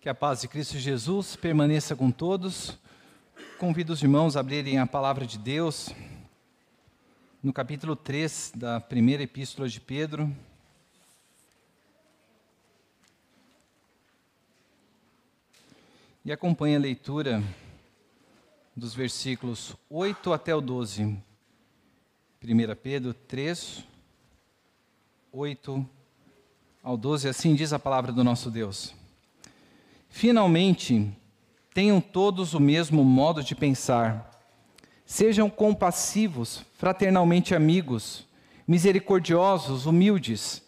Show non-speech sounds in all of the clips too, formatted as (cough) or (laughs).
Que a paz de Cristo Jesus permaneça com todos. Convido os irmãos a abrirem a palavra de Deus no capítulo 3 da primeira epístola de Pedro. E acompanhe a leitura dos versículos 8 até o 12. 1 Pedro 3, 8 ao 12, assim diz a palavra do nosso Deus. Finalmente, tenham todos o mesmo modo de pensar. Sejam compassivos, fraternalmente amigos, misericordiosos, humildes.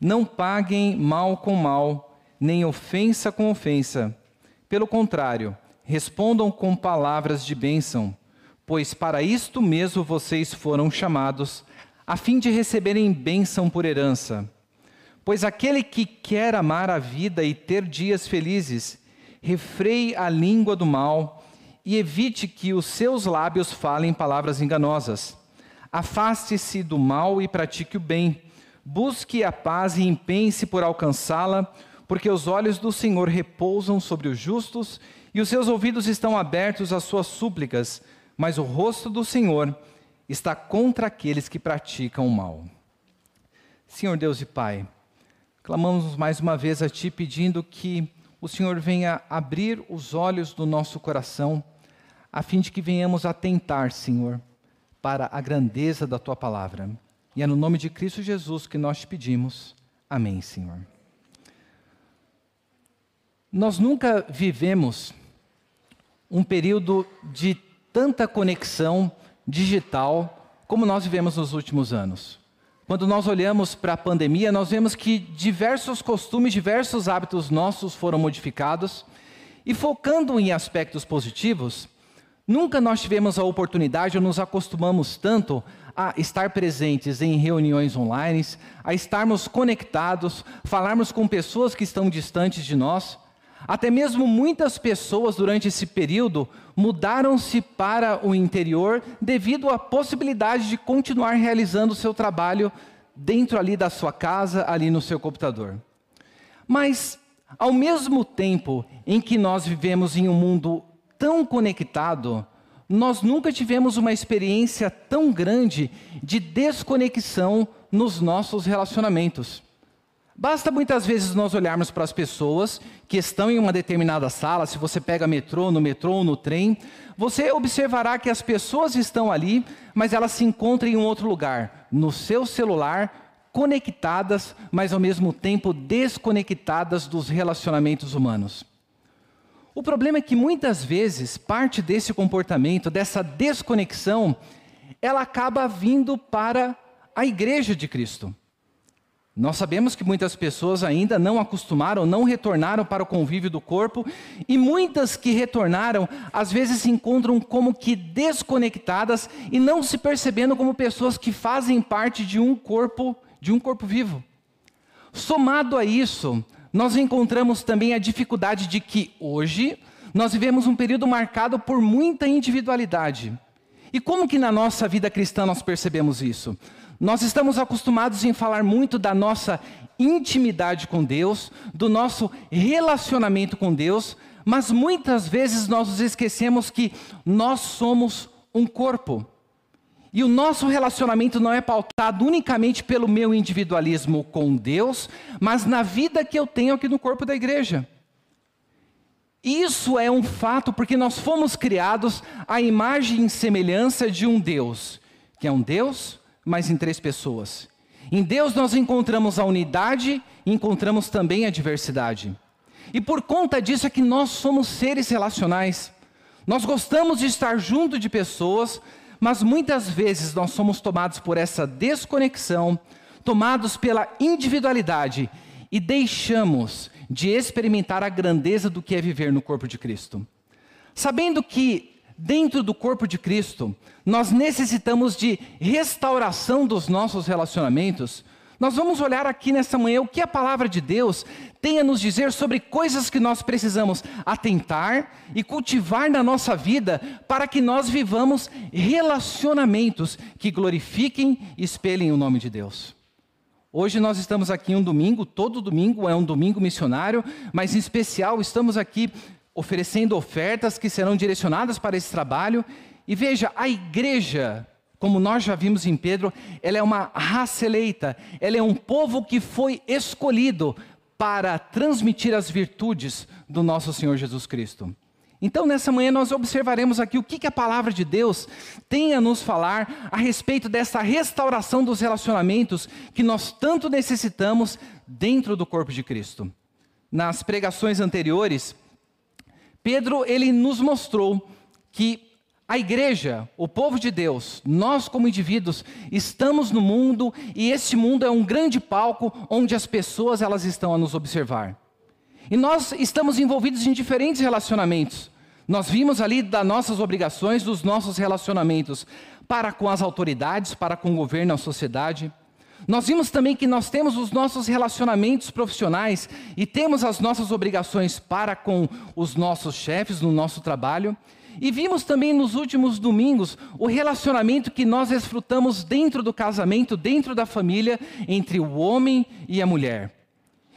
Não paguem mal com mal, nem ofensa com ofensa. Pelo contrário, respondam com palavras de bênção, pois para isto mesmo vocês foram chamados, a fim de receberem bênção por herança. Pois aquele que quer amar a vida e ter dias felizes, refreie a língua do mal e evite que os seus lábios falem palavras enganosas. Afaste-se do mal e pratique o bem. Busque a paz e empenhe-se por alcançá-la, porque os olhos do Senhor repousam sobre os justos e os seus ouvidos estão abertos às suas súplicas, mas o rosto do Senhor está contra aqueles que praticam o mal. Senhor Deus e Pai, Clamamos mais uma vez a Ti pedindo que o Senhor venha abrir os olhos do nosso coração, a fim de que venhamos atentar, Senhor, para a grandeza da Tua palavra. E é no nome de Cristo Jesus que nós te pedimos. Amém, Senhor. Nós nunca vivemos um período de tanta conexão digital como nós vivemos nos últimos anos. Quando nós olhamos para a pandemia, nós vemos que diversos costumes, diversos hábitos nossos foram modificados. E focando em aspectos positivos, nunca nós tivemos a oportunidade ou nos acostumamos tanto a estar presentes em reuniões online, a estarmos conectados, falarmos com pessoas que estão distantes de nós. Até mesmo muitas pessoas durante esse período mudaram-se para o interior devido à possibilidade de continuar realizando o seu trabalho dentro ali da sua casa, ali no seu computador. Mas, ao mesmo tempo em que nós vivemos em um mundo tão conectado, nós nunca tivemos uma experiência tão grande de desconexão nos nossos relacionamentos. Basta muitas vezes nós olharmos para as pessoas que estão em uma determinada sala, se você pega metrô, no metrô ou no trem, você observará que as pessoas estão ali, mas elas se encontram em um outro lugar, no seu celular, conectadas, mas ao mesmo tempo desconectadas dos relacionamentos humanos. O problema é que muitas vezes parte desse comportamento, dessa desconexão, ela acaba vindo para a igreja de Cristo. Nós sabemos que muitas pessoas ainda não acostumaram, não retornaram para o convívio do corpo, e muitas que retornaram, às vezes se encontram como que desconectadas e não se percebendo como pessoas que fazem parte de um corpo, de um corpo vivo. Somado a isso, nós encontramos também a dificuldade de que hoje nós vivemos um período marcado por muita individualidade. E como que na nossa vida cristã nós percebemos isso? Nós estamos acostumados em falar muito da nossa intimidade com Deus, do nosso relacionamento com Deus, mas muitas vezes nós nos esquecemos que nós somos um corpo. E o nosso relacionamento não é pautado unicamente pelo meu individualismo com Deus, mas na vida que eu tenho aqui no corpo da igreja. Isso é um fato porque nós fomos criados à imagem e semelhança de um Deus, que é um Deus mas em três pessoas. Em Deus nós encontramos a unidade e encontramos também a diversidade. E por conta disso é que nós somos seres relacionais. Nós gostamos de estar junto de pessoas, mas muitas vezes nós somos tomados por essa desconexão, tomados pela individualidade e deixamos de experimentar a grandeza do que é viver no corpo de Cristo. Sabendo que dentro do corpo de Cristo, nós necessitamos de restauração dos nossos relacionamentos. Nós vamos olhar aqui nessa manhã o que a palavra de Deus tem a nos dizer sobre coisas que nós precisamos atentar e cultivar na nossa vida para que nós vivamos relacionamentos que glorifiquem e espelhem o nome de Deus. Hoje nós estamos aqui um domingo, todo domingo é um domingo missionário, mas em especial estamos aqui oferecendo ofertas que serão direcionadas para esse trabalho. E veja, a igreja, como nós já vimos em Pedro, ela é uma raça eleita, ela é um povo que foi escolhido para transmitir as virtudes do nosso Senhor Jesus Cristo. Então, nessa manhã, nós observaremos aqui o que, a palavra de Deus tem a nos falar a respeito dessa restauração dos relacionamentos que nós tanto necessitamos dentro do corpo de Cristo. Nas pregações anteriores, Pedro ele nos mostrou que a igreja, o povo de Deus, nós como indivíduos, estamos no mundo e esse mundo é um grande palco onde as pessoas elas estão a nos observar. E nós estamos envolvidos em diferentes relacionamentos. Nós vimos ali das nossas obrigações, dos nossos relacionamentos para com as autoridades, para com o governo, a sociedade. Nós vimos também que nós temos os nossos relacionamentos profissionais e temos as nossas obrigações para com os nossos chefes no nosso trabalho. E vimos também nos últimos domingos o relacionamento que nós desfrutamos dentro do casamento, dentro da família, entre o homem e a mulher.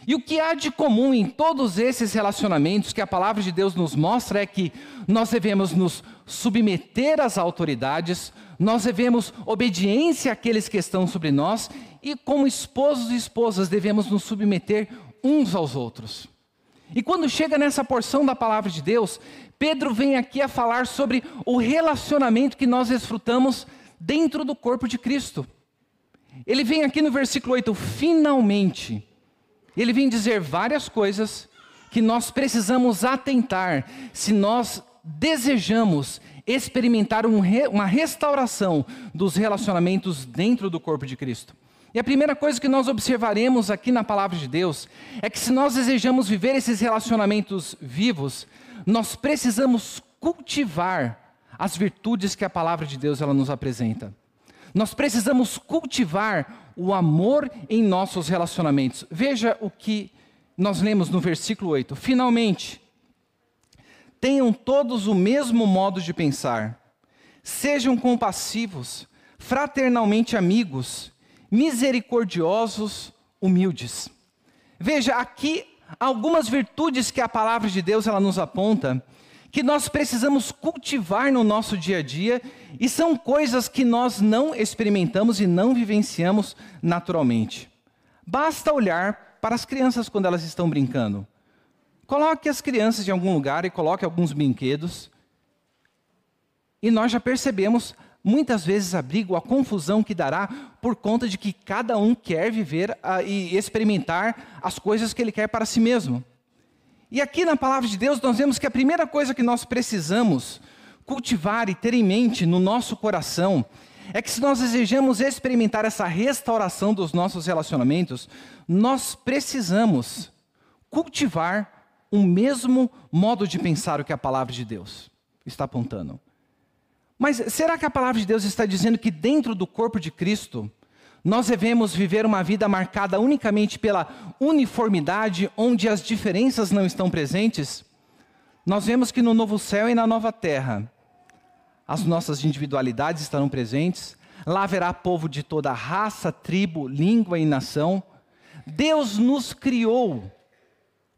E o que há de comum em todos esses relacionamentos que a palavra de Deus nos mostra é que nós devemos nos submeter às autoridades, nós devemos obediência àqueles que estão sobre nós e, como esposos e esposas, devemos nos submeter uns aos outros. E quando chega nessa porção da palavra de Deus, Pedro vem aqui a falar sobre o relacionamento que nós desfrutamos dentro do corpo de Cristo. Ele vem aqui no versículo 8, finalmente. Ele vem dizer várias coisas que nós precisamos atentar se nós desejamos experimentar um re, uma restauração dos relacionamentos dentro do corpo de Cristo. E a primeira coisa que nós observaremos aqui na palavra de Deus é que se nós desejamos viver esses relacionamentos vivos, nós precisamos cultivar as virtudes que a palavra de Deus ela nos apresenta. Nós precisamos cultivar o amor em nossos relacionamentos. Veja o que nós lemos no versículo 8. Finalmente, tenham todos o mesmo modo de pensar. Sejam compassivos, fraternalmente amigos, misericordiosos, humildes. Veja, aqui algumas virtudes que a palavra de Deus ela nos aponta que nós precisamos cultivar no nosso dia a dia e são coisas que nós não experimentamos e não vivenciamos naturalmente. Basta olhar para as crianças quando elas estão brincando. Coloque as crianças em algum lugar e coloque alguns brinquedos. E nós já percebemos muitas vezes a briga, a confusão que dará por conta de que cada um quer viver uh, e experimentar as coisas que ele quer para si mesmo. E aqui na palavra de Deus nós vemos que a primeira coisa que nós precisamos cultivar e ter em mente no nosso coração é que se nós desejamos experimentar essa restauração dos nossos relacionamentos, nós precisamos cultivar o mesmo modo de pensar o que a palavra de Deus está apontando. Mas será que a palavra de Deus está dizendo que dentro do corpo de Cristo nós devemos viver uma vida marcada unicamente pela uniformidade, onde as diferenças não estão presentes? Nós vemos que no novo céu e na nova terra, as nossas individualidades estarão presentes, lá haverá povo de toda raça, tribo, língua e nação. Deus nos criou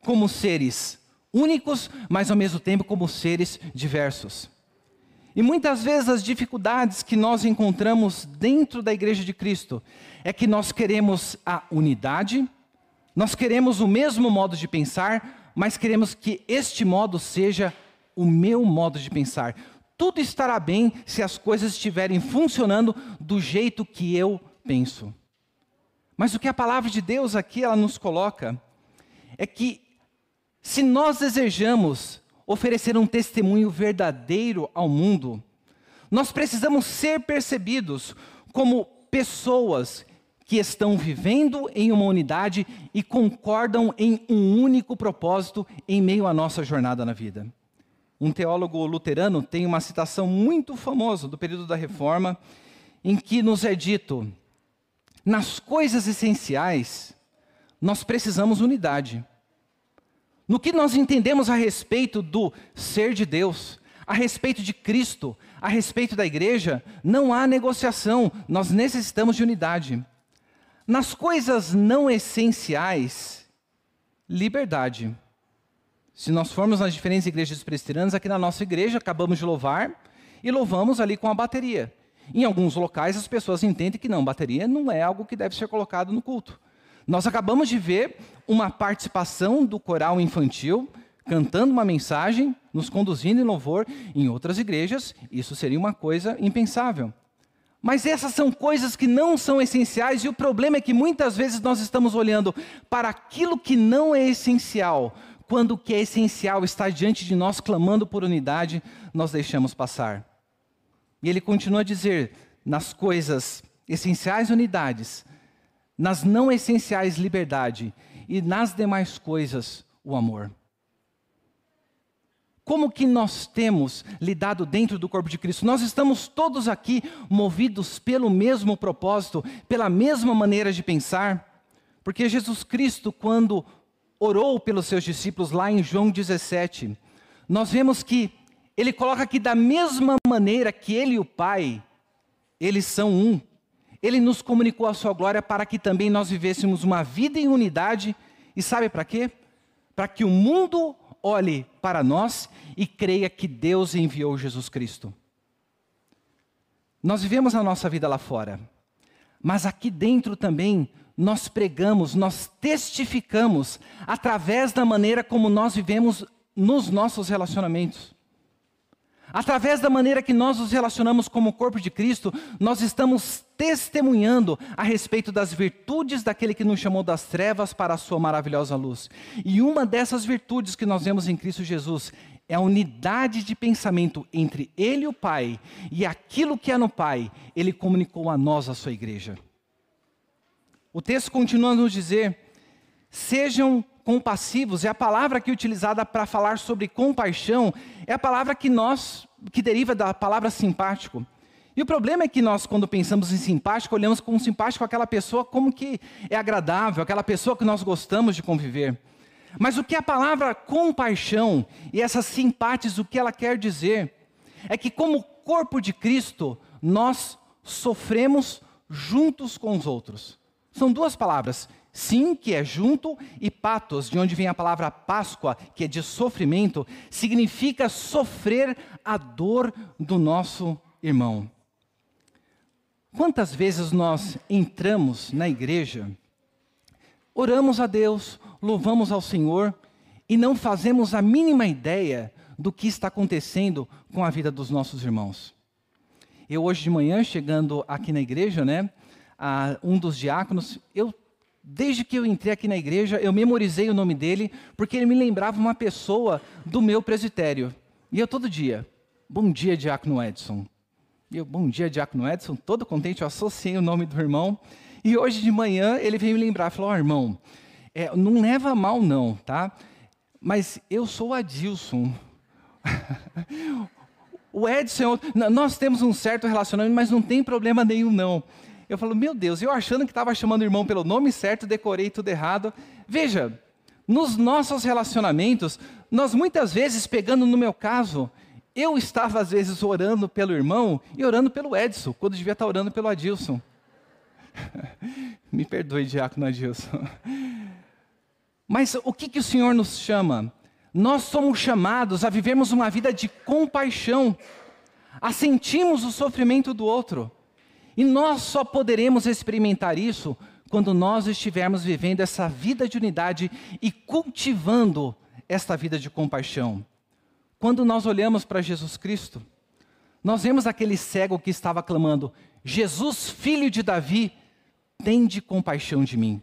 como seres únicos, mas ao mesmo tempo como seres diversos. E muitas vezes as dificuldades que nós encontramos dentro da igreja de Cristo é que nós queremos a unidade, nós queremos o mesmo modo de pensar, mas queremos que este modo seja o meu modo de pensar. Tudo estará bem se as coisas estiverem funcionando do jeito que eu penso. Mas o que a palavra de Deus aqui ela nos coloca é que se nós desejamos oferecer um testemunho verdadeiro ao mundo, nós precisamos ser percebidos como pessoas que estão vivendo em uma unidade e concordam em um único propósito em meio à nossa jornada na vida. Um teólogo luterano tem uma citação muito famosa do período da Reforma, em que nos é dito: nas coisas essenciais, nós precisamos unidade. No que nós entendemos a respeito do ser de Deus, a respeito de Cristo, a respeito da igreja, não há negociação, nós necessitamos de unidade. Nas coisas não essenciais, liberdade. Se nós formos nas diferentes igrejas presbiterianas, aqui na nossa igreja acabamos de louvar e louvamos ali com a bateria. Em alguns locais as pessoas entendem que não, bateria não é algo que deve ser colocado no culto. Nós acabamos de ver uma participação do coral infantil cantando uma mensagem, nos conduzindo em louvor. Em outras igrejas, isso seria uma coisa impensável. Mas essas são coisas que não são essenciais, e o problema é que muitas vezes nós estamos olhando para aquilo que não é essencial, quando o que é essencial está diante de nós clamando por unidade, nós deixamos passar. E ele continua a dizer: nas coisas essenciais, unidades, nas não essenciais, liberdade, e nas demais coisas, o amor. Como que nós temos lidado dentro do corpo de Cristo? Nós estamos todos aqui movidos pelo mesmo propósito, pela mesma maneira de pensar? Porque Jesus Cristo, quando orou pelos seus discípulos lá em João 17, nós vemos que ele coloca que da mesma maneira que ele e o Pai, eles são um. Ele nos comunicou a sua glória para que também nós vivêssemos uma vida em unidade. E sabe para quê? Para que o mundo olhe para nós e creia que Deus enviou Jesus Cristo. Nós vivemos a nossa vida lá fora, mas aqui dentro também nós pregamos, nós testificamos através da maneira como nós vivemos nos nossos relacionamentos. Através da maneira que nós nos relacionamos como corpo de Cristo, nós estamos testemunhando a respeito das virtudes daquele que nos chamou das trevas para a sua maravilhosa luz. E uma dessas virtudes que nós vemos em Cristo Jesus é a unidade de pensamento entre Ele e o Pai, e aquilo que é no Pai, Ele comunicou a nós, a sua igreja. O texto continua a nos dizer: sejam compassivos, é a palavra que é utilizada para falar sobre compaixão, é a palavra que nós, que deriva da palavra simpático. E o problema é que nós, quando pensamos em simpático, olhamos como simpático aquela pessoa como que é agradável, aquela pessoa que nós gostamos de conviver. Mas o que a palavra compaixão e essas simpates, o que ela quer dizer, é que como corpo de Cristo, nós sofremos juntos com os outros. São duas palavras, Sim, que é junto, e patos, de onde vem a palavra Páscoa, que é de sofrimento, significa sofrer a dor do nosso irmão. Quantas vezes nós entramos na igreja, oramos a Deus, louvamos ao Senhor e não fazemos a mínima ideia do que está acontecendo com a vida dos nossos irmãos? Eu hoje de manhã, chegando aqui na igreja, né, um dos diáconos, eu Desde que eu entrei aqui na igreja, eu memorizei o nome dele, porque ele me lembrava uma pessoa do meu presbitério. E eu todo dia, bom dia, Diácono Edson. E eu, bom dia, Diácono Edson, todo contente, eu associei o nome do irmão. E hoje de manhã ele veio me lembrar, falou, oh, irmão, é, não leva mal não, tá? Mas eu sou Adilson. (laughs) o Edson, nós temos um certo relacionamento, mas não tem problema nenhum não. Eu falo, meu Deus, eu achando que estava chamando o irmão pelo nome certo, decorei tudo errado. Veja, nos nossos relacionamentos, nós muitas vezes, pegando no meu caso, eu estava às vezes orando pelo irmão e orando pelo Edson, quando devia estar orando pelo Adilson. (laughs) Me perdoe, diácono Adilson. Mas o que, que o Senhor nos chama? Nós somos chamados a vivermos uma vida de compaixão, a sentirmos o sofrimento do outro. E nós só poderemos experimentar isso quando nós estivermos vivendo essa vida de unidade e cultivando esta vida de compaixão. Quando nós olhamos para Jesus Cristo, nós vemos aquele cego que estava clamando: Jesus, filho de Davi, tende compaixão de mim.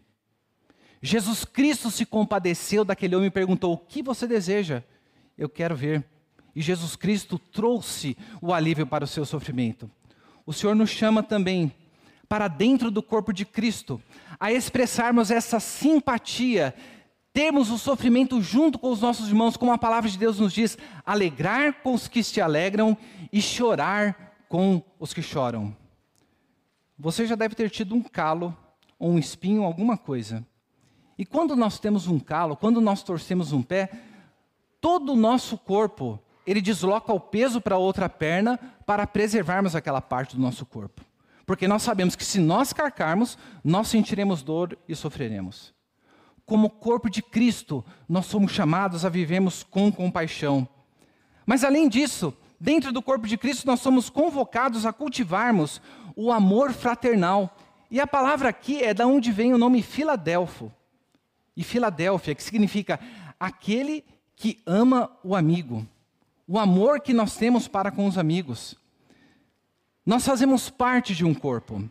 Jesus Cristo se compadeceu daquele homem e perguntou: O que você deseja? Eu quero ver. E Jesus Cristo trouxe o alívio para o seu sofrimento o Senhor nos chama também para dentro do corpo de Cristo, a expressarmos essa simpatia, termos o sofrimento junto com os nossos irmãos, como a palavra de Deus nos diz, alegrar com os que se alegram e chorar com os que choram. Você já deve ter tido um calo, ou um espinho, alguma coisa. E quando nós temos um calo, quando nós torcemos um pé, todo o nosso corpo ele desloca o peso para outra perna para preservarmos aquela parte do nosso corpo. porque nós sabemos que se nós carcarmos, nós sentiremos dor e sofreremos. Como corpo de Cristo, nós somos chamados a vivermos com compaixão. Mas além disso, dentro do corpo de Cristo, nós somos convocados a cultivarmos o amor fraternal. E a palavra aqui é da onde vem o nome Filadelfo. E Filadélfia, que significa aquele que ama o amigo. O amor que nós temos para com os amigos. Nós fazemos parte de um corpo.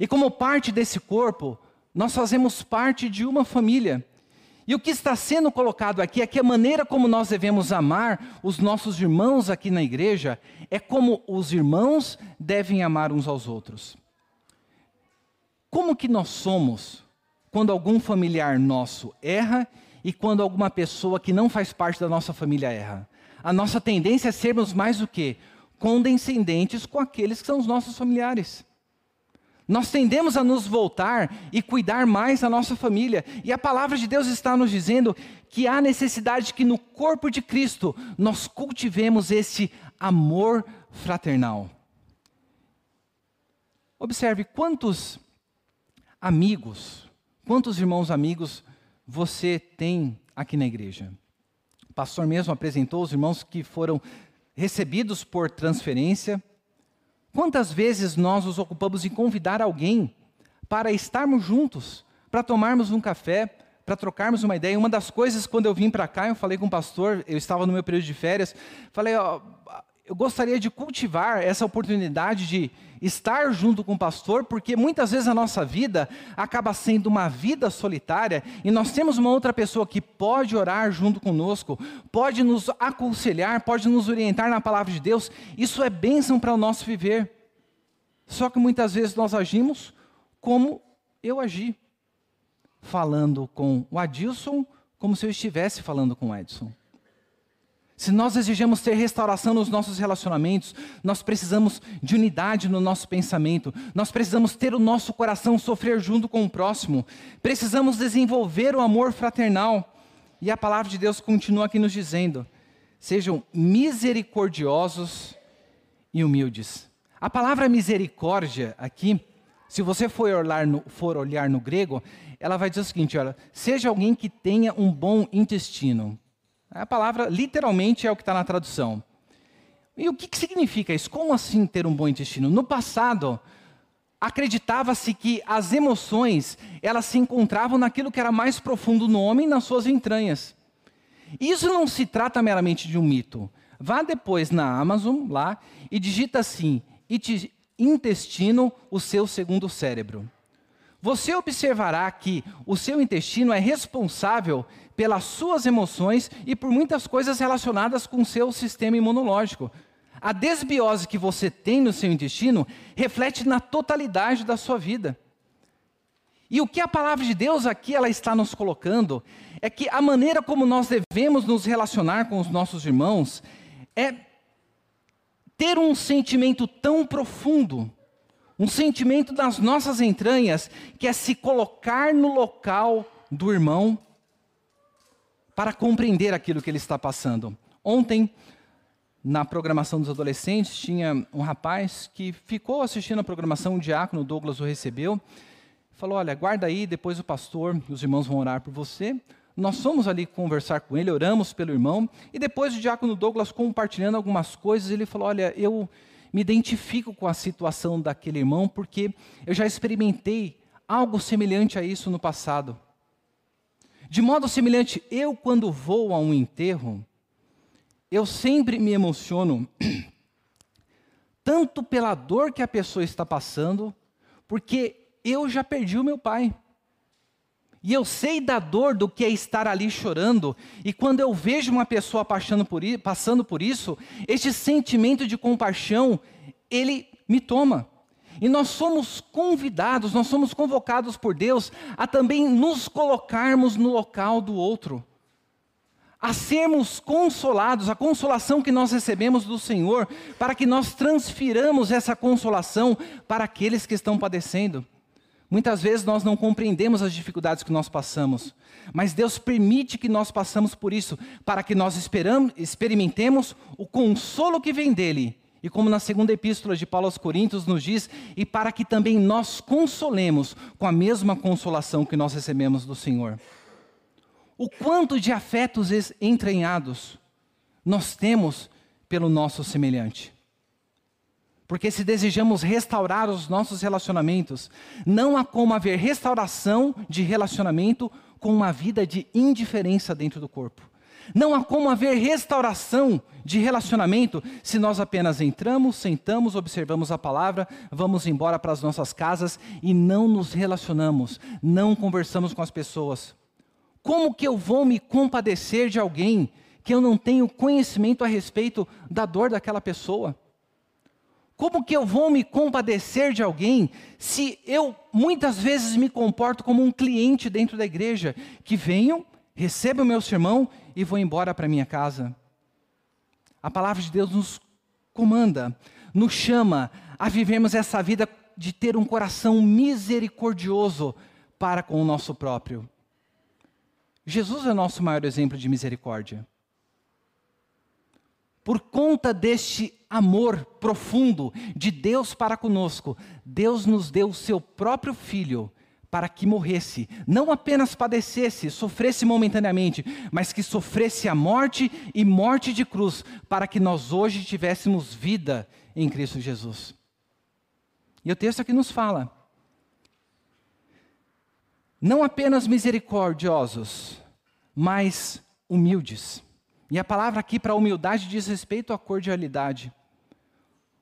E como parte desse corpo, nós fazemos parte de uma família. E o que está sendo colocado aqui é que a maneira como nós devemos amar os nossos irmãos aqui na igreja é como os irmãos devem amar uns aos outros. Como que nós somos quando algum familiar nosso erra e quando alguma pessoa que não faz parte da nossa família erra? A nossa tendência é sermos mais o quê? condescendentes com aqueles que são os nossos familiares. Nós tendemos a nos voltar e cuidar mais da nossa família. E a palavra de Deus está nos dizendo que há necessidade que no corpo de Cristo nós cultivemos esse amor fraternal. Observe quantos amigos, quantos irmãos amigos você tem aqui na igreja. O pastor mesmo apresentou os irmãos que foram recebidos por transferência. Quantas vezes nós nos ocupamos em convidar alguém para estarmos juntos, para tomarmos um café, para trocarmos uma ideia? Uma das coisas, quando eu vim para cá, eu falei com o pastor, eu estava no meu período de férias, falei, ó, eu gostaria de cultivar essa oportunidade de estar junto com o pastor, porque muitas vezes a nossa vida acaba sendo uma vida solitária e nós temos uma outra pessoa que pode orar junto conosco, pode nos aconselhar, pode nos orientar na palavra de Deus. Isso é bênção para o nosso viver. Só que muitas vezes nós agimos como eu agi, falando com o Adilson como se eu estivesse falando com o Edson. Se nós desejamos ter restauração nos nossos relacionamentos, nós precisamos de unidade no nosso pensamento, nós precisamos ter o nosso coração sofrer junto com o próximo, precisamos desenvolver o amor fraternal. E a palavra de Deus continua aqui nos dizendo: sejam misericordiosos e humildes. A palavra misericórdia aqui, se você for olhar no, for olhar no grego, ela vai dizer o seguinte: olha, seja alguém que tenha um bom intestino. A palavra literalmente é o que está na tradução. E o que, que significa isso? Como assim ter um bom intestino? No passado, acreditava-se que as emoções elas se encontravam naquilo que era mais profundo no homem, nas suas entranhas. Isso não se trata meramente de um mito. Vá depois na Amazon lá e digita assim: intestino, o seu segundo cérebro. Você observará que o seu intestino é responsável pelas suas emoções e por muitas coisas relacionadas com o seu sistema imunológico. A desbiose que você tem no seu intestino reflete na totalidade da sua vida. E o que a palavra de Deus aqui ela está nos colocando é que a maneira como nós devemos nos relacionar com os nossos irmãos é ter um sentimento tão profundo, um sentimento das nossas entranhas, que é se colocar no local do irmão para compreender aquilo que ele está passando. Ontem, na programação dos adolescentes, tinha um rapaz que ficou assistindo a programação, o diácono Douglas o recebeu, falou: Olha, guarda aí, depois o pastor e os irmãos vão orar por você. Nós fomos ali conversar com ele, oramos pelo irmão, e depois o diácono Douglas compartilhando algumas coisas, ele falou: Olha, eu me identifico com a situação daquele irmão, porque eu já experimentei algo semelhante a isso no passado. De modo semelhante, eu, quando vou a um enterro, eu sempre me emociono, (clears throat) tanto pela dor que a pessoa está passando, porque eu já perdi o meu pai. E eu sei da dor do que é estar ali chorando, e quando eu vejo uma pessoa passando por, isso, este sentimento de compaixão, ele me toma. E nós somos convidados, nós somos convocados por Deus a também nos colocarmos no local do outro, a sermos consolados, a consolação que nós recebemos do Senhor, para que nós transfiramos essa consolação para aqueles que estão padecendo. Muitas vezes nós não compreendemos as dificuldades que nós passamos, mas Deus permite que nós passamos por isso, para que nós experimentemos o consolo que vem dele E como na segunda epístola de Paulo aos Coríntios nos diz, e para que também nós consolemos com a mesma consolação que nós recebemos do Senhor. O quanto de afetos entranhados nós temos pelo nosso semelhante. Porque se desejamos restaurar os nossos relacionamentos, não há como haver restauração de relacionamento com uma vida de indiferença dentro do corpo. Não há como haver restauração de relacionamento se nós apenas entramos, sentamos, observamos a palavra, vamos embora para as nossas casas e não nos relacionamos, não conversamos com as pessoas. Como que eu vou me compadecer de alguém que eu não tenho conhecimento a respeito da dor daquela pessoa? Como que eu vou me compadecer de alguém se eu muitas vezes me comporto como um cliente dentro da igreja que venho, recebo o meu sermão e vou embora para minha casa? A palavra de Deus nos comanda, nos chama a vivermos essa vida de ter um coração misericordioso para com o nosso próprio. Jesus é nosso maior exemplo de misericórdia por conta deste amor profundo de Deus para conosco, Deus nos deu o seu próprio filho para que morresse, não apenas padecesse, sofresse momentaneamente, mas que sofresse a morte e morte de cruz, para que nós hoje tivéssemos vida em Cristo Jesus. E o texto aqui nos fala: não apenas misericordiosos, mas humildes. E a palavra aqui para humildade diz respeito à cordialidade.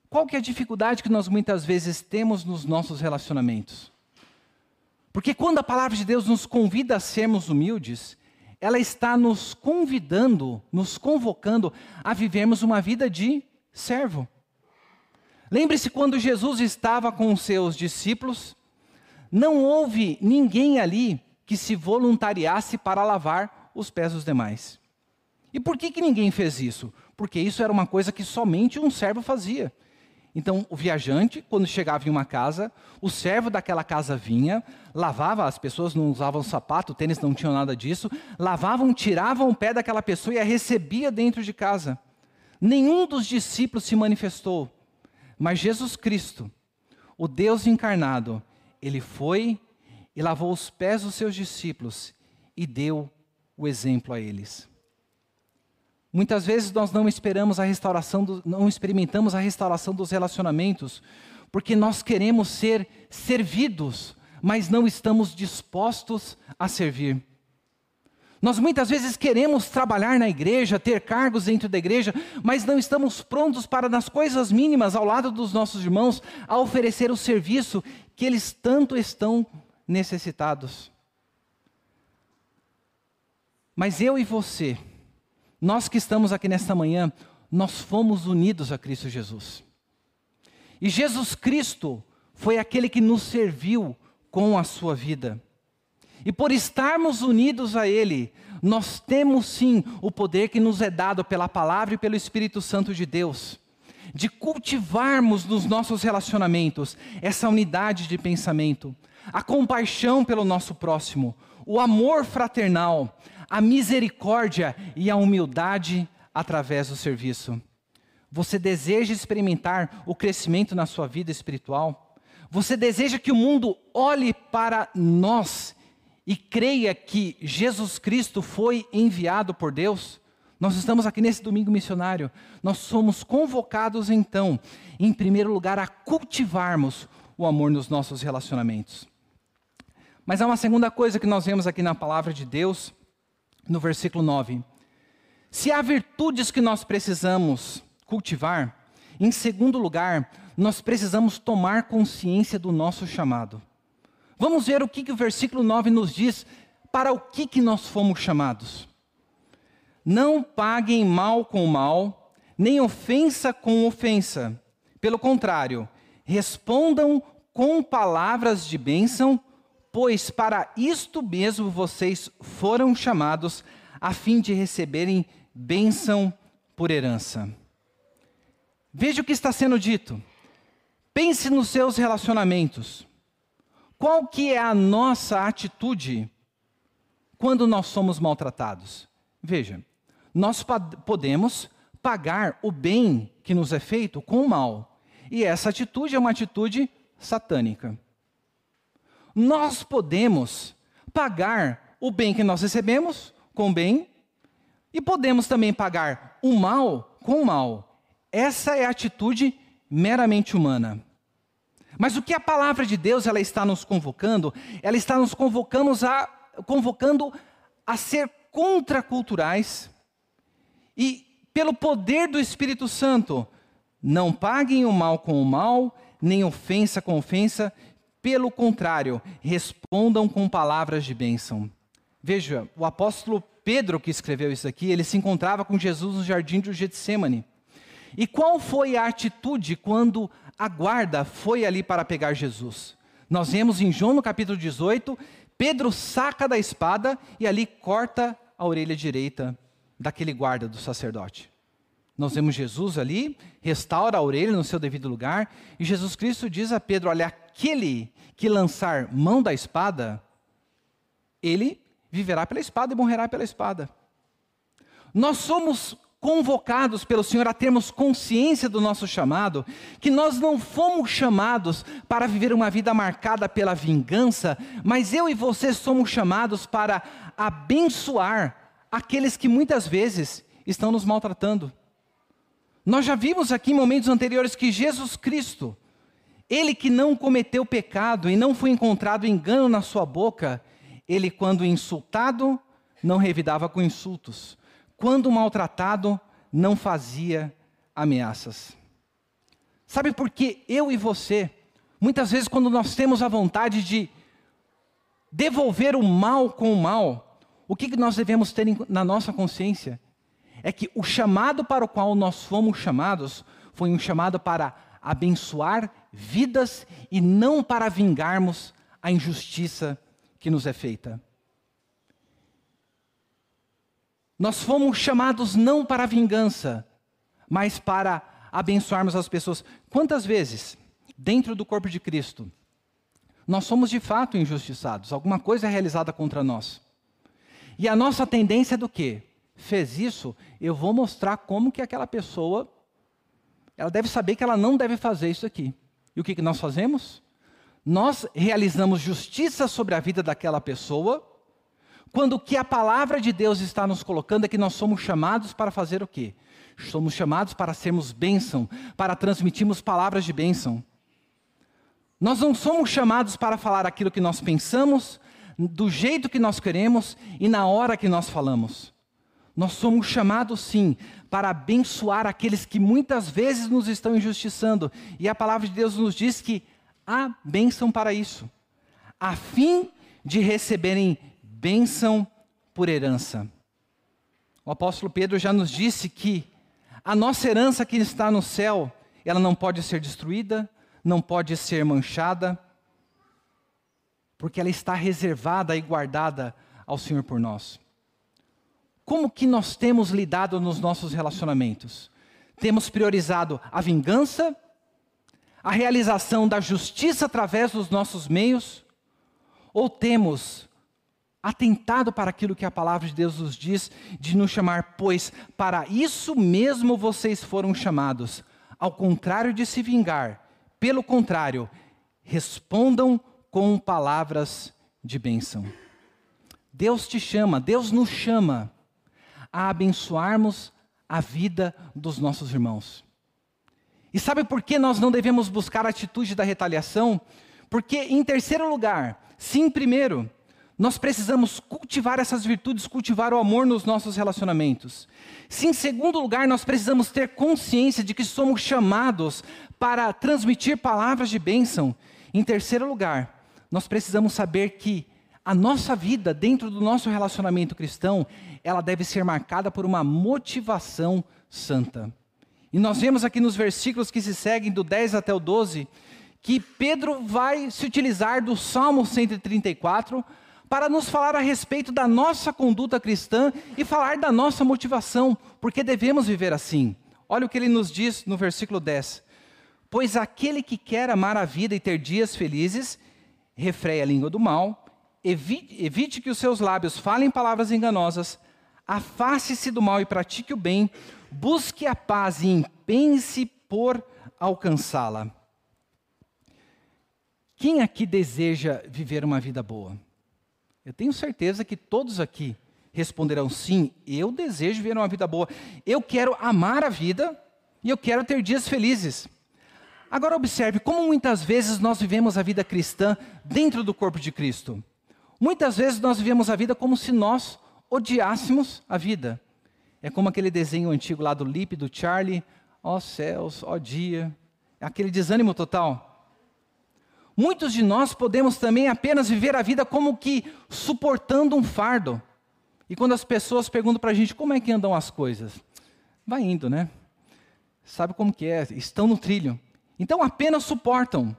Qual que é a dificuldade que nós muitas vezes temos nos nossos relacionamentos? Porque quando a palavra de Deus nos convida a sermos humildes, ela está nos convidando, nos convocando a vivermos uma vida de servo. Lembre-se quando Jesus estava com os seus discípulos, não houve ninguém ali que se voluntariasse para lavar os pés dos demais. E por que, que ninguém fez isso? Porque isso era uma coisa que somente um servo fazia. Então, o viajante, quando chegava em uma casa, o servo daquela casa vinha, lavava, as pessoas não usavam sapato, tênis não tinham nada disso, lavavam, tiravam o pé daquela pessoa e a recebia dentro de casa. Nenhum dos discípulos se manifestou, mas Jesus Cristo, o Deus encarnado, ele foi e lavou os pés dos seus discípulos e deu o exemplo a eles. Muitas vezes nós não esperamos a restauração, do, não experimentamos a restauração dos relacionamentos, porque nós queremos ser servidos, mas não estamos dispostos a servir. Nós muitas vezes queremos trabalhar na igreja, ter cargos dentro da igreja, mas não estamos prontos para, nas coisas mínimas, ao lado dos nossos irmãos, a oferecer o serviço que eles tanto estão necessitados. Mas eu e você, nós que estamos aqui nesta manhã, nós fomos unidos a Cristo Jesus. E Jesus Cristo foi aquele que nos serviu com a sua vida. E por estarmos unidos a Ele, nós temos sim o poder que nos é dado pela palavra e pelo Espírito Santo de Deus, de cultivarmos nos nossos relacionamentos essa unidade de pensamento, a compaixão pelo nosso próximo, o amor fraternal, a misericórdia e a humildade através do serviço. Você deseja experimentar o crescimento na sua vida espiritual? Você deseja que o mundo olhe para nós e creia que Jesus Cristo foi enviado por Deus? Nós estamos aqui nesse domingo missionário. Nós somos convocados então, em primeiro lugar, a cultivarmos o amor nos nossos relacionamentos. Mas há uma segunda coisa que nós vemos aqui na palavra de Deus, no versículo 9. Se há virtudes que nós precisamos cultivar, em segundo lugar, nós precisamos tomar consciência do nosso chamado. Vamos ver o que, que o versículo 9 nos diz, para o que, que nós fomos chamados. Não paguem mal com mal, nem ofensa com ofensa. Pelo contrário, respondam com palavras de bênção pois para isto mesmo vocês foram chamados, a fim de receberem bênção por herança. Veja o que está sendo dito. Pense nos seus relacionamentos. Qual que é a nossa atitude quando nós somos maltratados? Veja, nós podemos pagar o bem que nos é feito com o mal. E essa atitude é uma atitude satânica. Nós podemos pagar o bem que nós recebemos com bem e podemos também pagar o mal com o mal. Essa é a atitude meramente humana. Mas o que a palavra de Deus ela está nos convocando? Ela está nos convocando a, convocando a ser contraculturais e, pelo poder do Espírito Santo, não paguem o mal com o mal, nem ofensa com ofensa, pelo contrário, respondam com palavras de bênção. Veja, o apóstolo Pedro que escreveu isso aqui, ele se encontrava com Jesus no jardim do Getsemane. E qual foi a atitude quando a guarda foi ali para pegar Jesus? Nós vemos em João no capítulo 18, Pedro saca da espada e ali corta a orelha direita daquele guarda do sacerdote. Nós vemos Jesus ali, restaura a orelha no seu devido lugar, e Jesus Cristo diz a Pedro: Olha, aquele que lançar mão da espada, ele viverá pela espada e morrerá pela espada. Nós somos convocados pelo Senhor a termos consciência do nosso chamado, que nós não fomos chamados para viver uma vida marcada pela vingança, mas eu e você somos chamados para abençoar aqueles que muitas vezes estão nos maltratando. Nós já vimos aqui em momentos anteriores que Jesus Cristo, ele que não cometeu pecado e não foi encontrado engano na sua boca, ele, quando insultado, não revidava com insultos quando maltratado, não fazia ameaças. Sabe por que eu e você, muitas vezes, quando nós temos a vontade de devolver o mal com o mal, o que nós devemos ter na nossa consciência? É que o chamado para o qual nós fomos chamados foi um chamado para abençoar vidas e não para vingarmos a injustiça que nos é feita. Nós fomos chamados não para vingança, mas para abençoarmos as pessoas. Quantas vezes, dentro do corpo de Cristo, nós somos de fato injustiçados, alguma coisa é realizada contra nós. E a nossa tendência é do quê? Fez isso, eu vou mostrar como que aquela pessoa, ela deve saber que ela não deve fazer isso aqui. E o que, que nós fazemos? Nós realizamos justiça sobre a vida daquela pessoa, quando o que a palavra de Deus está nos colocando é que nós somos chamados para fazer o quê? Somos chamados para sermos bênção, para transmitirmos palavras de bênção. Nós não somos chamados para falar aquilo que nós pensamos, do jeito que nós queremos e na hora que nós falamos. Nós somos chamados sim para abençoar aqueles que muitas vezes nos estão injustiçando. E a palavra de Deus nos diz que há bênção para isso, a fim de receberem bênção por herança. O apóstolo Pedro já nos disse que a nossa herança que está no céu, ela não pode ser destruída, não pode ser manchada, porque ela está reservada e guardada ao Senhor por nós. Como que nós temos lidado nos nossos relacionamentos? Temos priorizado a vingança, a realização da justiça através dos nossos meios, ou temos atentado para aquilo que a palavra de Deus nos diz, de nos chamar, pois para isso mesmo vocês foram chamados, ao contrário de se vingar, pelo contrário, respondam com palavras de bênção. Deus te chama, Deus nos chama a abençoarmos a vida dos nossos irmãos. E sabe por que nós não devemos buscar a atitude da retaliação? Porque, em terceiro lugar, sim, primeiro, nós precisamos cultivar essas virtudes, cultivar o amor nos nossos relacionamentos. Se, em segundo lugar, nós precisamos ter consciência de que somos chamados para transmitir palavras de bênção. Em terceiro lugar, nós precisamos saber que a nossa vida dentro do nosso relacionamento cristão, ela deve ser marcada por uma motivação santa. E nós vemos aqui nos versículos que se seguem, do 10 até o 12, que Pedro vai se utilizar do Salmo 134 para nos falar a respeito da nossa conduta cristã e falar da nossa motivação, porque devemos viver assim. Olha o que ele nos diz no versículo 10. Pois aquele que quer amar a vida e ter dias felizes, refreia a língua do mal, evite, evite que os seus lábios falem palavras enganosas, afaste-se do mal e pratique o bem, busque a paz e empenhe-se por alcançá-la. Quem aqui deseja viver uma vida boa? Eu tenho certeza que todos aqui responderão sim, eu desejo viver uma vida boa. Eu quero amar a vida e eu quero ter dias felizes. Agora observe como muitas vezes nós vivemos a vida cristã dentro do corpo de Cristo. Muitas vezes nós vivemos a vida como se nós odiássemos a vida. É como aquele desenho antigo lá do Lip, do Charlie, ó céus, ó dia, aquele desânimo total. Muitos de nós podemos também apenas viver a vida como que suportando um fardo. E quando as pessoas perguntam para a gente como é que andam as coisas, vai indo, né? Sabe como que é? Estão no trilho. Então apenas suportam.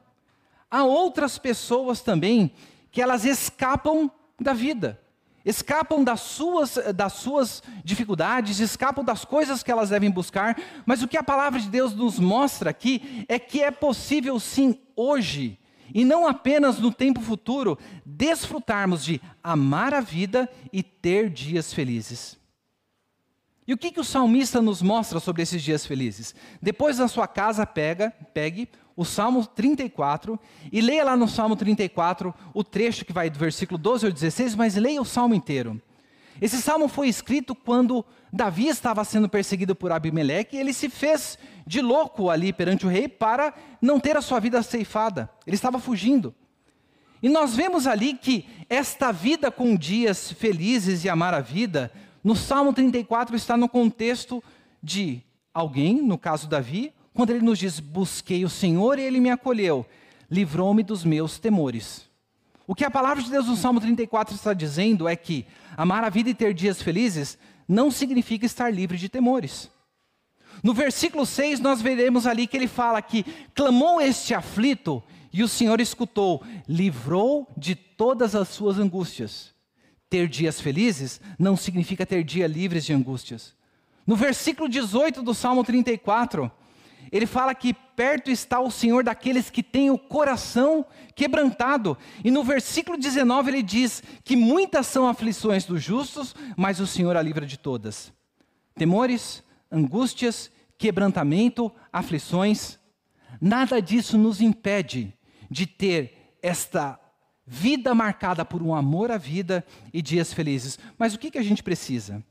Há outras pessoas também que elas escapam da vida, escapam das suas, das suas dificuldades, escapam das coisas que elas devem buscar, mas o que a palavra de Deus nos mostra aqui é que é possível sim hoje e não apenas no tempo futuro, desfrutarmos de amar a vida e ter dias felizes. E o que, que o salmista nos mostra sobre esses dias felizes? Depois na sua casa, pega, pegue o Salmo 34 e leia lá no Salmo 34 o trecho que vai do versículo 12 ao 16, mas leia o salmo inteiro. Esse salmo foi escrito quando Davi estava sendo perseguido por Abimeleque e ele se fez de louco ali perante o rei para não ter a sua vida ceifada. Ele estava fugindo. E nós vemos ali que esta vida com dias felizes e amar a vida, no Salmo 34 está no contexto de alguém, no caso Davi, quando ele nos diz: Busquei o Senhor e ele me acolheu, livrou-me dos meus temores. O que a palavra de Deus no Salmo 34 está dizendo é que amar a vida e ter dias felizes não significa estar livre de temores. No versículo 6, nós veremos ali que ele fala que clamou este aflito e o Senhor escutou, livrou de todas as suas angústias. Ter dias felizes não significa ter dias livres de angústias. No versículo 18 do Salmo 34, ele fala que perto está o Senhor daqueles que têm o coração quebrantado. E no versículo 19 ele diz que muitas são aflições dos justos, mas o Senhor a livra de todas. Temores, angústias, quebrantamento, aflições, nada disso nos impede de ter esta vida marcada por um amor à vida e dias felizes. Mas o que, que a gente precisa?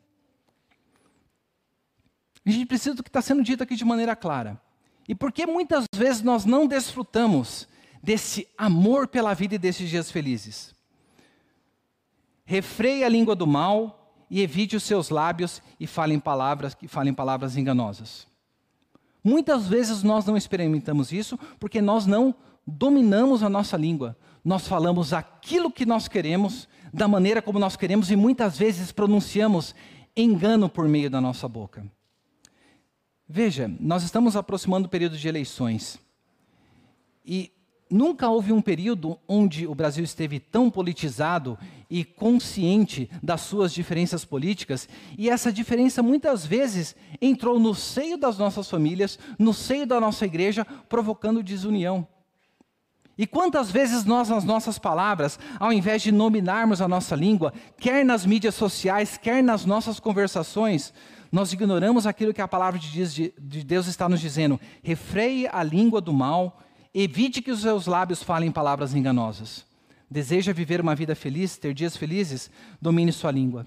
A gente precisa do que está sendo dito aqui de maneira clara. E por que muitas vezes nós não desfrutamos desse amor pela vida e desses dias felizes? Refreie a língua do mal e evite os seus lábios e fale em palavras que falem palavras enganosas. Muitas vezes nós não experimentamos isso porque nós não dominamos a nossa língua. Nós falamos aquilo que nós queremos, da maneira como nós queremos e muitas vezes pronunciamos engano por meio da nossa boca. Veja, nós estamos aproximando do período de eleições. E nunca houve um período onde o Brasil esteve tão politizado e consciente das suas diferenças políticas, e essa diferença muitas vezes entrou no seio das nossas famílias, no seio da nossa igreja, provocando desunião. E quantas vezes nós, nas nossas palavras, ao invés de nominarmos a nossa língua, quer nas mídias sociais, quer nas nossas conversações, nós ignoramos aquilo que a palavra de Deus está nos dizendo. Refreie a língua do mal, evite que os seus lábios falem palavras enganosas. Deseja viver uma vida feliz, ter dias felizes? Domine sua língua.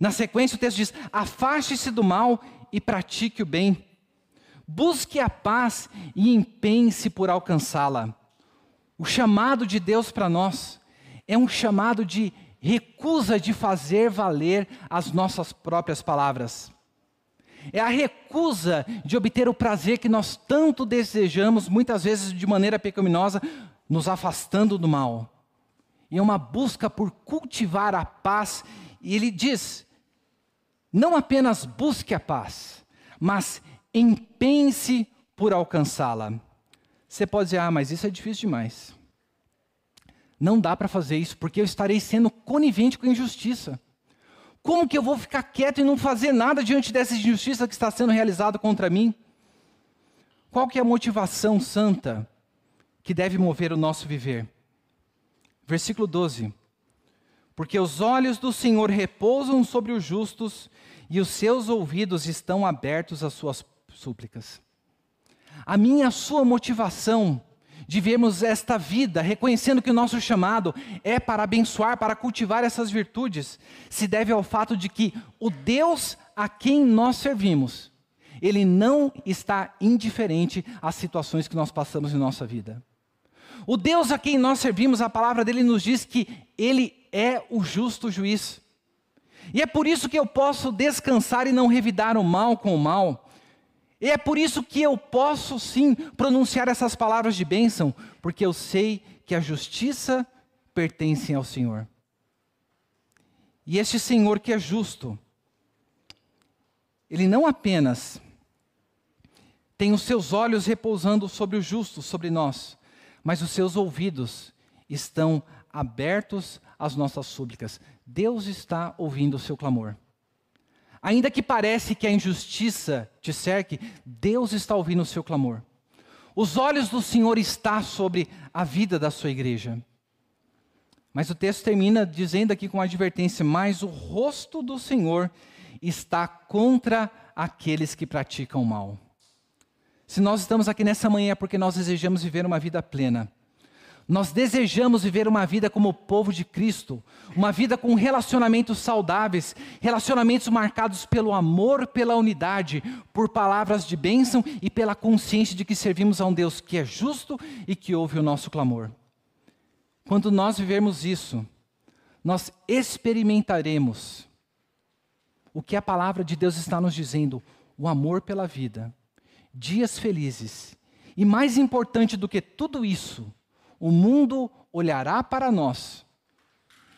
Na sequência, o texto diz: afaste-se do mal e pratique o bem. Busque a paz e empenhe-se por alcançá-la. O chamado de Deus para nós é um chamado de recusa de fazer valer as nossas próprias palavras. É a recusa de obter o prazer que nós tanto desejamos, muitas vezes de maneira pecaminosa, nos afastando do mal. E é uma busca por cultivar a paz. E ele diz: não apenas busque a paz, mas empenhe-se por alcançá-la. Você pode dizer, ah, mas isso é difícil demais. Não dá para fazer isso, porque eu estarei sendo conivente com a injustiça. Como que eu vou ficar quieto e não fazer nada diante dessa injustiça que está sendo realizada contra mim? Qual que é a motivação santa que deve mover o nosso viver? Versículo 12. porque os olhos do Senhor repousam sobre os justos e os seus ouvidos estão abertos às suas súplicas. A minha a sua motivação de vermos esta vida, reconhecendo que o nosso chamado é para abençoar, para cultivar essas virtudes, se deve ao fato de que o Deus a quem nós servimos, ele não está indiferente às situações que nós passamos em nossa vida. O Deus a quem nós servimos, a palavra dele nos diz que ele é o justo juiz. E é por isso que eu posso descansar e não revidar o mal com o mal e é por isso que eu posso sim pronunciar essas palavras de bênção, porque eu sei que a justiça pertence ao Senhor. E este Senhor que é justo, ele não apenas tem os seus olhos repousando sobre o justo, sobre nós, mas os seus ouvidos estão abertos às nossas súplicas. Deus está ouvindo o seu clamor. Ainda que parece que a injustiça te cerque, Deus está ouvindo o seu clamor. Os olhos do Senhor estão sobre a vida da sua igreja. Mas o texto termina dizendo aqui com uma advertência: Mas o rosto do Senhor está contra aqueles que praticam mal. Se nós estamos aqui nessa manhã é porque nós desejamos viver uma vida plena. Nós desejamos viver uma vida como o povo de Cristo, uma vida com relacionamentos saudáveis, relacionamentos marcados pelo amor, pela unidade, por palavras de bênção e pela consciência de que servimos a um Deus que é justo e que ouve o nosso clamor. Quando nós vivermos isso, nós experimentaremos o que a palavra de Deus está nos dizendo: o amor pela vida, dias felizes, e mais importante do que tudo isso, o mundo olhará para nós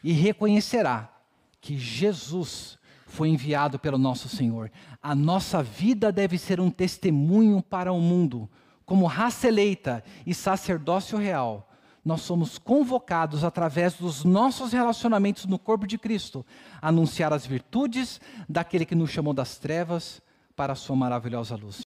e reconhecerá que Jesus foi enviado pelo nosso Senhor. A nossa vida deve ser um testemunho para o mundo. Como raça eleita e sacerdócio real, nós somos convocados através dos nossos relacionamentos no corpo de Cristo a anunciar as virtudes daquele que nos chamou das trevas para a sua maravilhosa luz.